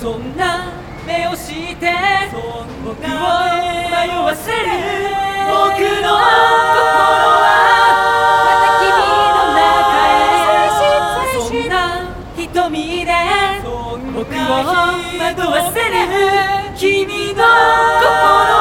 そんな目をして僕を迷わせる僕の心はまた君の中へ。そんな瞳で僕を惑わせる君の心